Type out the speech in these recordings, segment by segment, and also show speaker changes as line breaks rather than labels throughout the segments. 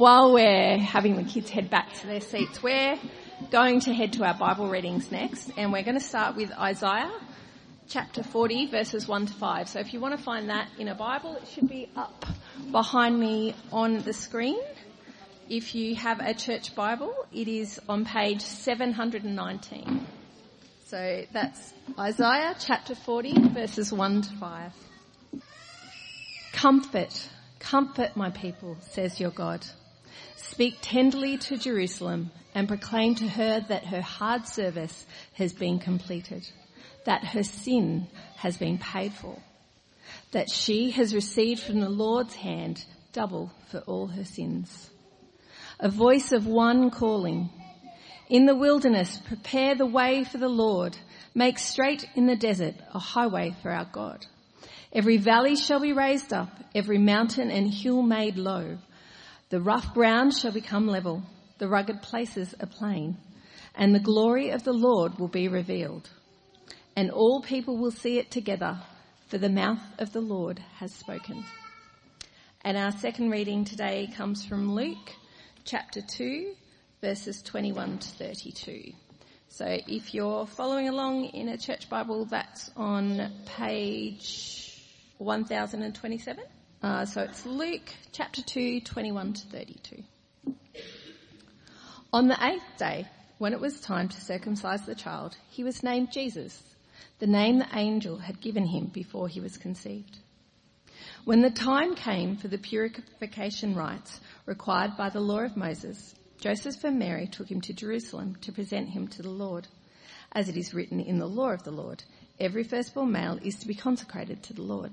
while we're having the kids head back to their seats, we're going to head to our Bible readings next, and we're going to start with Isaiah chapter 40, verses 1 to 5. So if you want to find that in a Bible, it should be up behind me on the screen. If you have a church Bible, it is on page 719. So that's Isaiah chapter 40, verses 1 to 5. Comfort, comfort my people, says your God. Speak tenderly to Jerusalem and proclaim to her that her hard service has been completed, that her sin has been paid for, that she has received from the Lord's hand double for all her sins. A voice of one calling, in the wilderness, prepare the way for the Lord, make straight in the desert a highway for our God. Every valley shall be raised up, every mountain and hill made low. The rough ground shall become level, the rugged places a plain, and the glory of the Lord will be revealed. And all people will see it together, for the mouth of the Lord has spoken. And our second reading today comes from Luke chapter 2, verses 21 to 32. So if you're following along in a church Bible, that's on page 1027. Uh, so it's Luke chapter 2, 21 to 32. On the eighth day, when it was time to circumcise the child, he was named Jesus, the name the angel had given him before he was conceived. When the time came for the purification rites required by the law of Moses, Joseph and Mary took him to Jerusalem to present him to the Lord. As it is written in the law of the Lord, every firstborn male is to be consecrated to the Lord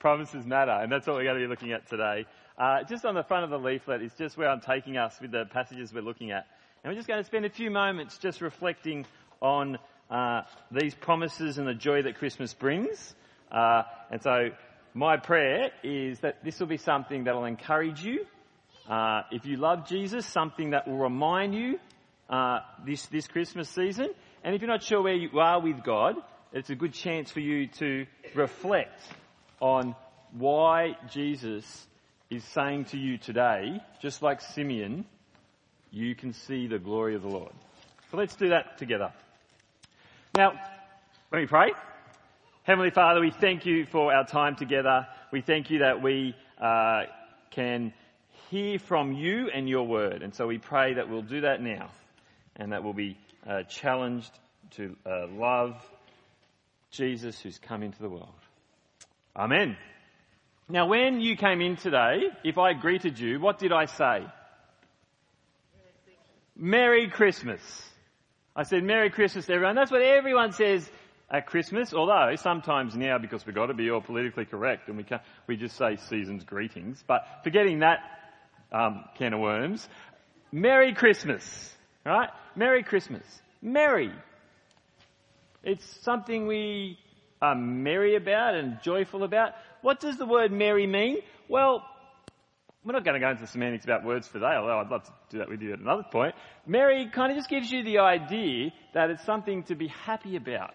promises matter, and that's what we're going to be looking at today. Uh, just on the front of the leaflet is just where I'm taking us with the passages we're looking at. And we're just going to spend a few moments just reflecting on uh, these promises and the joy that Christmas brings. Uh, and so my prayer is that this will be something that will encourage you. Uh, if you love Jesus, something that will remind you uh, this, this Christmas season. And if you're not sure where you are with God, it's a good chance for you to reflect on why Jesus is saying to you today, just like Simeon, you can see the glory of the Lord. So let's do that together. Now, let me pray. Heavenly Father, we thank you for our time together. We thank you that we uh, can hear from you and your word. And so we pray that we'll do that now and that we'll be uh, challenged to uh, love Jesus who's come into the world. Amen. Now, when you came in today, if I greeted you, what did I say? Merry Christmas. I said Merry Christmas to everyone. That's what everyone says at Christmas, although sometimes now, because we've got to be all politically correct and we, can't, we just say season's greetings, but forgetting that um, can of worms, Merry Christmas, right? Merry Christmas. Merry. It's something we are merry about and joyful about. What does the word merry mean? Well, we're not going to go into semantics about words for today, although I'd love to do that with you at another point. Merry kind of just gives you the idea that it's something to be happy about.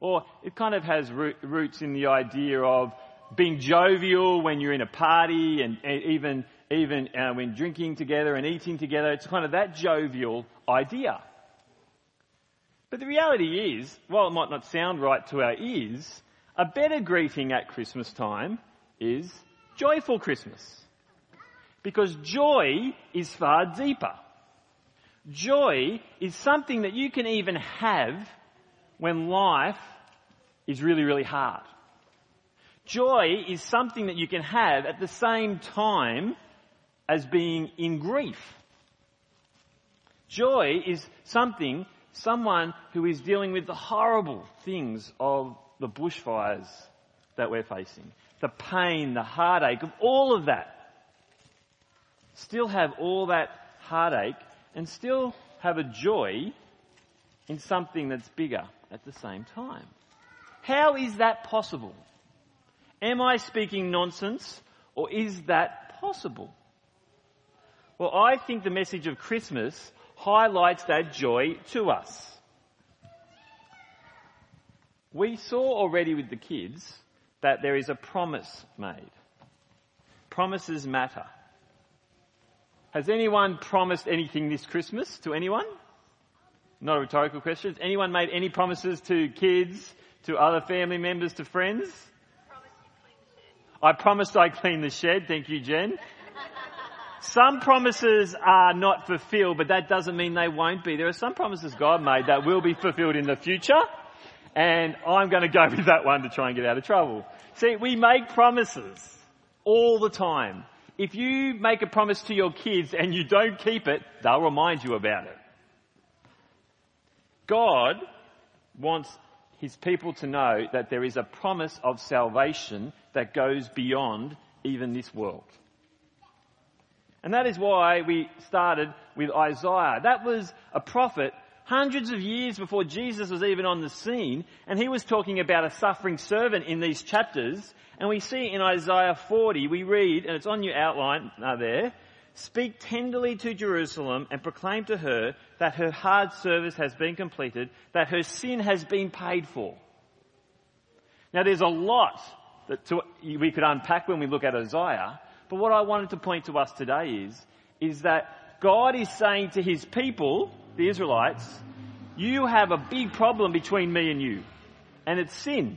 Or it kind of has roots in the idea of being jovial when you're in a party and, even, even uh, when drinking together and eating together. It's kind of that jovial idea. But the reality is, while it might not sound right to our ears, a better greeting at Christmas time is joyful Christmas. Because joy is far deeper. Joy is something that you can even have when life is really, really hard. Joy is something that you can have at the same time as being in grief. Joy is something, someone who is dealing with the horrible things of the bushfires that we're facing, the pain, the heartache of all of that. Still have all that heartache and still have a joy in something that's bigger at the same time. How is that possible? Am I speaking nonsense or is that possible? Well, I think the message of Christmas highlights that joy to us. We saw already with the kids that there is a promise made. Promises matter. Has anyone promised anything this Christmas to anyone? Not a rhetorical question. Has anyone made any promises to kids, to other family members, to friends? I promised I'd clean the shed. Thank you, Jen. Some promises are not fulfilled, but that doesn't mean they won't be. There are some promises God made that will be fulfilled in the future, and I'm going to go with that one to try and get out of trouble. See, we make promises all the time. If you make a promise to your kids and you don't keep it, they'll remind you about it. God wants his people to know that there is a promise of salvation that goes beyond even this world. And that is why we started with Isaiah. That was a prophet hundreds of years before Jesus was even on the scene, and he was talking about a suffering servant in these chapters, and we see in Isaiah 40, we read, and it's on your outline uh, there, Speak tenderly to Jerusalem and proclaim to her that her hard service has been completed, that her sin has been paid for. Now there's a lot that to, we could unpack when we look at Isaiah, but what I wanted to point to us today is, is that God is saying to his people, the Israelites, you have a big problem between me and you, and it's sin.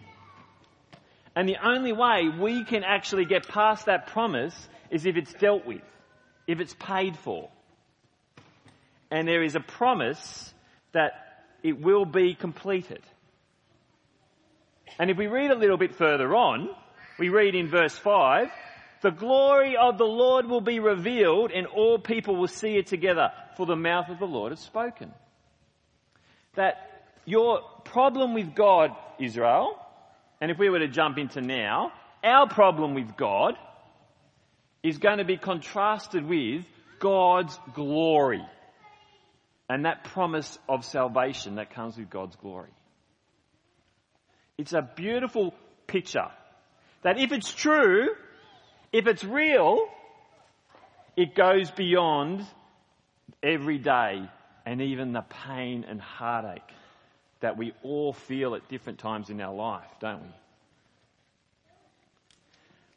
And the only way we can actually get past that promise is if it's dealt with, if it's paid for. And there is a promise that it will be completed. And if we read a little bit further on, we read in verse 5, the glory of the Lord will be revealed and all people will see it together for the mouth of the Lord has spoken. That your problem with God, Israel, and if we were to jump into now, our problem with God is going to be contrasted with God's glory and that promise of salvation that comes with God's glory. It's a beautiful picture that if it's true, if it's real, it goes beyond every day and even the pain and heartache that we all feel at different times in our life, don't we?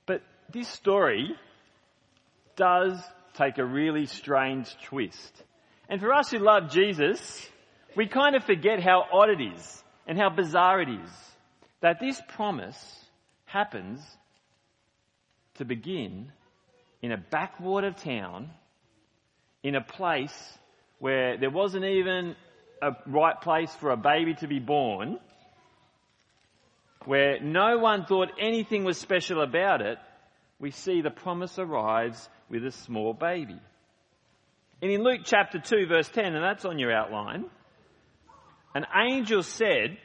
But this story does take a really strange twist. And for us who love Jesus, we kind of forget how odd it is and how bizarre it is that this promise happens to begin in a backwater town in a place where there wasn't even a right place for a baby to be born, where no one thought anything was special about it, we see the promise arrives with a small baby. And in Luke chapter 2 verse 10, and that's on your outline, an angel said,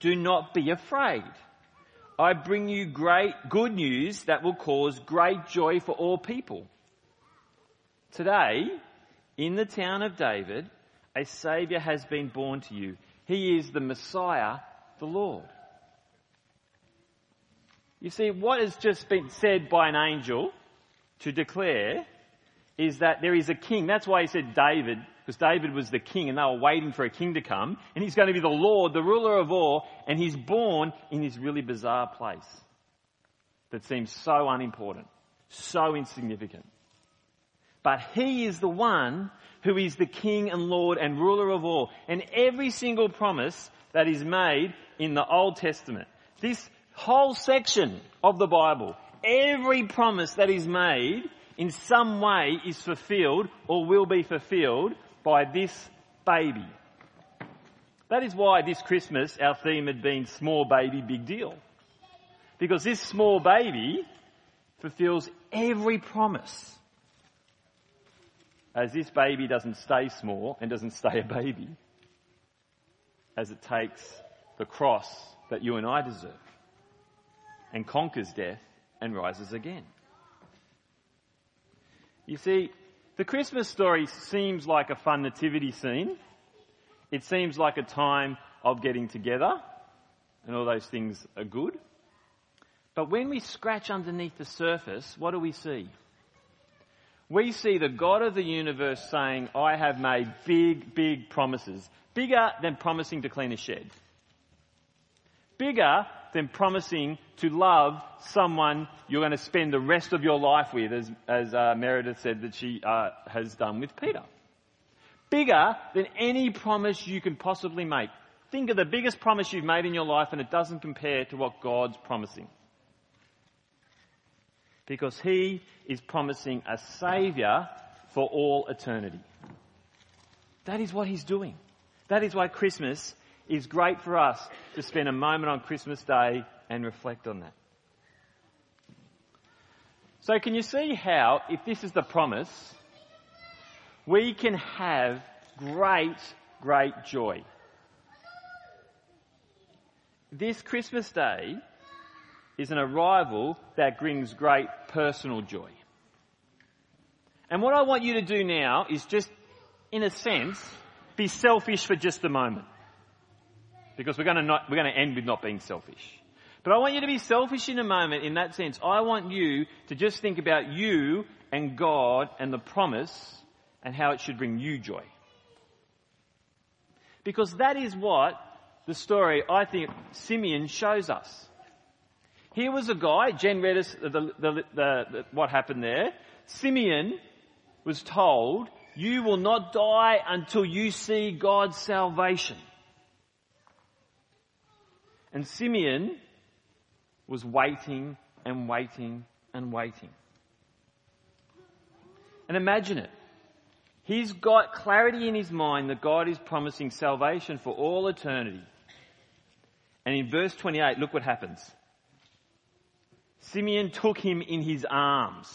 do not be afraid. I bring you great good news that will cause great joy for all people. Today, in the town of David, a Saviour has been born to you. He is the Messiah, the Lord. You see, what has just been said by an angel to declare is that there is a king. That's why he said David, because David was the king and they were waiting for a king to come. And he's going to be the Lord, the ruler of all, and he's born in this really bizarre place that seems so unimportant, so insignificant. But he is the one who is the King and Lord and ruler of all. And every single promise that is made in the Old Testament, this whole section of the Bible, every promise that is made in some way is fulfilled or will be fulfilled by this baby. That is why this Christmas our theme had been small baby, big deal. Because this small baby fulfills every promise. As this baby doesn't stay small and doesn't stay a baby, as it takes the cross that you and I deserve and conquers death and rises again. You see, the Christmas story seems like a fun nativity scene. It seems like a time of getting together, and all those things are good. But when we scratch underneath the surface, what do we see? We see the God of the universe saying, I have made big, big promises. Bigger than promising to clean a shed. Bigger than promising to love someone you're going to spend the rest of your life with, as, as uh, Meredith said that she uh, has done with Peter. Bigger than any promise you can possibly make. Think of the biggest promise you've made in your life and it doesn't compare to what God's promising. Because He is promising a Saviour for all eternity. That is what He's doing. That is why Christmas is great for us to spend a moment on Christmas Day and reflect on that. So can you see how, if this is the promise, we can have great, great joy. This Christmas Day is an arrival that brings great personal joy. And what I want you to do now is just, in a sense, be selfish for just a moment. Because we're going to not, we're going to end with not being selfish. But I want you to be selfish in a moment in that sense. I want you to just think about you and God and the promise and how it should bring you joy. Because that is what the story, I think, Simeon shows us. Here was a guy, Jen read us the, the, the, what happened there. Simeon was told, you will not die until you see God's salvation. And Simeon was waiting and waiting and waiting. And imagine it. He's got clarity in his mind that God is promising salvation for all eternity. And in verse 28, look what happens. Simeon took him in his arms.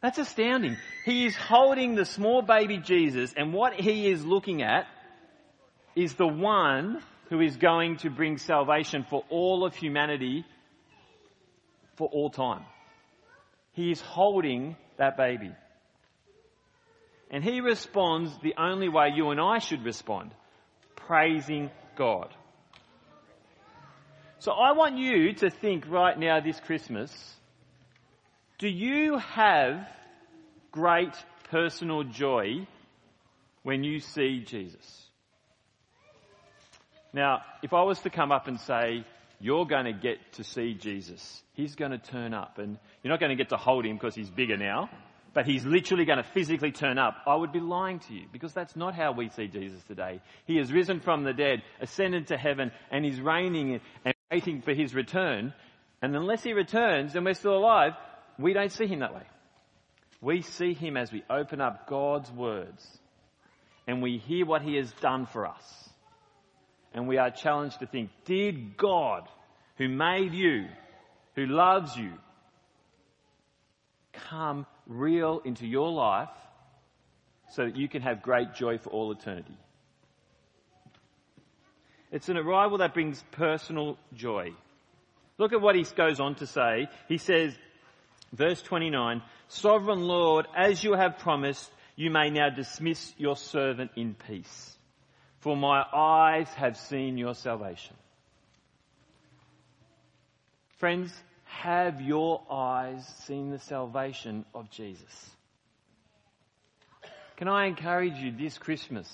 That's astounding. He is holding the small baby Jesus and what he is looking at is the one who is going to bring salvation for all of humanity for all time. He is holding that baby. And he responds the only way you and I should respond praising God. So I want you to think right now this Christmas do you have great personal joy when you see Jesus? Now, if I was to come up and say, you're going to get to see Jesus, he's going to turn up and you're not going to get to hold him because he's bigger now, but he's literally going to physically turn up, I would be lying to you because that's not how we see Jesus today. He has risen from the dead, ascended to heaven, and he's reigning and waiting for his return. And unless he returns and we're still alive, we don't see him that way. We see him as we open up God's words and we hear what he has done for us and we are challenged to think, did God, who made you, who loves you, come real into your life so that you can have great joy for all eternity? It's an arrival that brings personal joy. Look at what he goes on to say. He says, verse 29, Sovereign Lord, as you have promised, you may now dismiss your servant in peace for my eyes have seen your salvation. Friends, have your eyes seen the salvation of Jesus? Can I encourage you this Christmas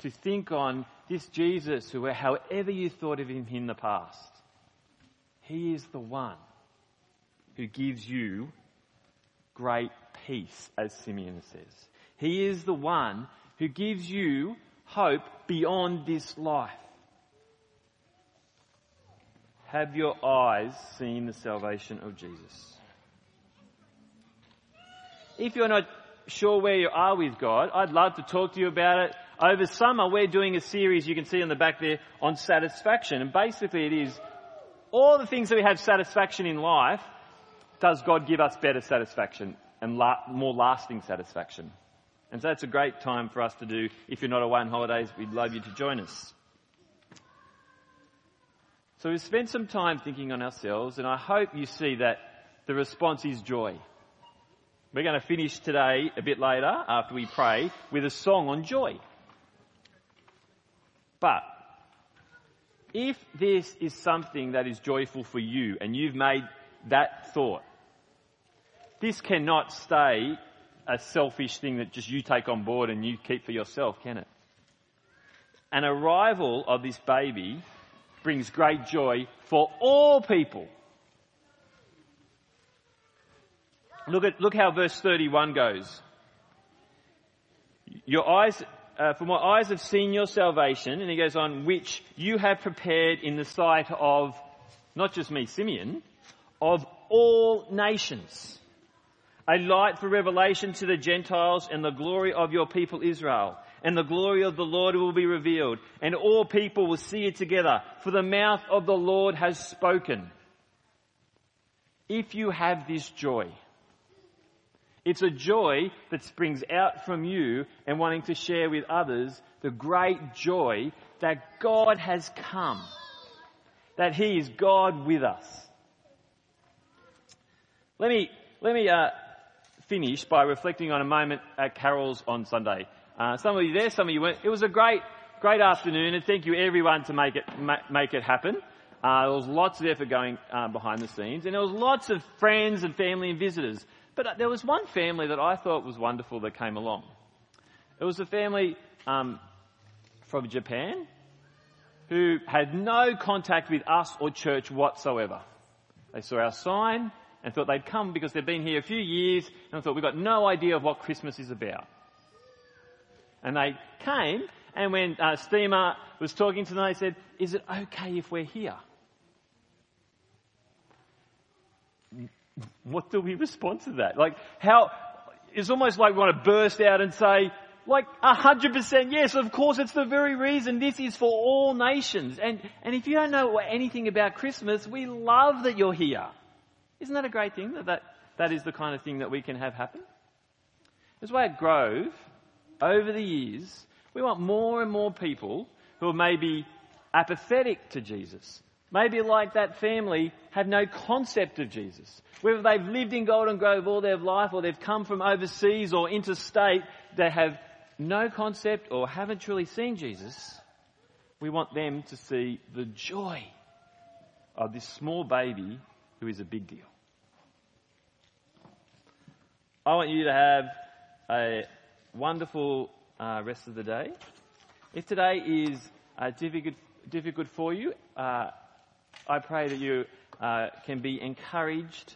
to think on this Jesus who, however you thought of him in the past, he is the one who gives you great peace, as Simeon says. He is the one who gives you hope beyond this life. Have your eyes seen the salvation of Jesus? if you're not sure where you are with God, I'd love to talk to you about it. Over summer, we're doing a series you can see on the back there on satisfaction. And basically it is all the things that we have satisfaction in life, does God give us better satisfaction and la- more lasting satisfaction? And so that's a great time for us to do. If you're not away on holidays, we'd love you to join us. So we've spent some time thinking on ourselves, and I hope you see that the response is joy. We're going to finish today a bit later after we pray with a song on joy. But if this is something that is joyful for you and you've made that thought, this cannot stay a selfish thing that just you take on board and you keep for yourself, can it? An arrival of this baby brings great joy for all people. Look at, look how verse 31 goes. Your eyes, uh, for my eyes have seen your salvation, and he goes on, which you have prepared in the sight of, not just me, Simeon, of all nations. A light for revelation to the Gentiles and the glory of your people Israel and the glory of the Lord will be revealed, and all people will see it together, for the mouth of the Lord has spoken. If you have this joy, it's a joy that springs out from you and wanting to share with others the great joy that God has come, that He is God with us. Let me, let me uh, finish by reflecting on a moment at Carol's on Sunday. Uh, some of you there, some of you weren't. It was a great, great afternoon, and thank you everyone to make it ma- make it happen. Uh, there was lots of effort going uh, behind the scenes, and there was lots of friends and family and visitors. But uh, there was one family that I thought was wonderful that came along. It was a family um, from Japan who had no contact with us or church whatsoever. They saw our sign and thought they'd come because they'd been here a few years and thought we've got no idea of what Christmas is about. And they came, and when uh, Steamer was talking to them, they said, Is it okay if we're here? What do we respond to that? Like, how, it's almost like we want to burst out and say, like, a hundred percent yes, of course, it's the very reason this is for all nations. And, and if you don't know anything about Christmas, we love that you're here. Isn't that a great thing that that, that is the kind of thing that we can have happen? That's why at Grove, over the years, we want more and more people who are maybe apathetic to Jesus. Maybe like that family have no concept of Jesus. Whether they've lived in Golden Grove all their life or they've come from overseas or interstate, they have no concept or haven't truly seen Jesus. We want them to see the joy of this small baby who is a big deal. I want you to have a wonderful uh, rest of the day. If today is uh, difficult, difficult for you, uh, I pray that you uh, can be encouraged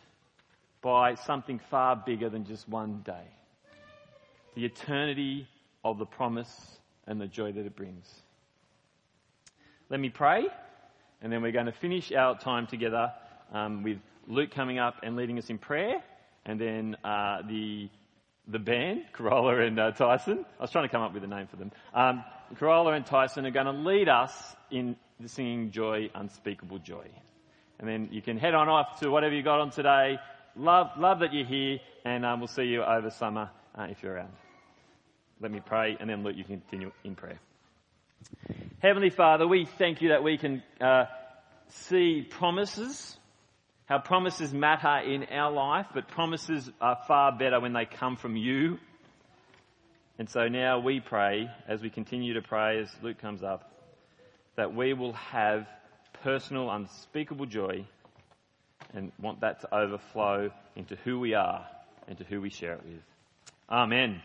by something far bigger than just one day. The eternity of the promise and the joy that it brings. Let me pray, and then we're going to finish our time together um, with Luke coming up and leading us in prayer, and then uh, the the band, Corolla and uh, Tyson. I was trying to come up with a name for them. Um, Corolla and Tyson are going to lead us in the singing Joy, Unspeakable Joy. And then you can head on off to whatever you got on today. Love, love that you're here, and um, we'll see you over summer uh, if you're around. Let me pray, and then Luke, you can continue in prayer. Heavenly Father, we thank you that we can uh, see promises how promises matter in our life, but promises are far better when they come from you. And so now we pray, as we continue to pray, as Luke comes up, that we will have personal, unspeakable joy and want that to overflow into who we are and to who we share it with. Amen.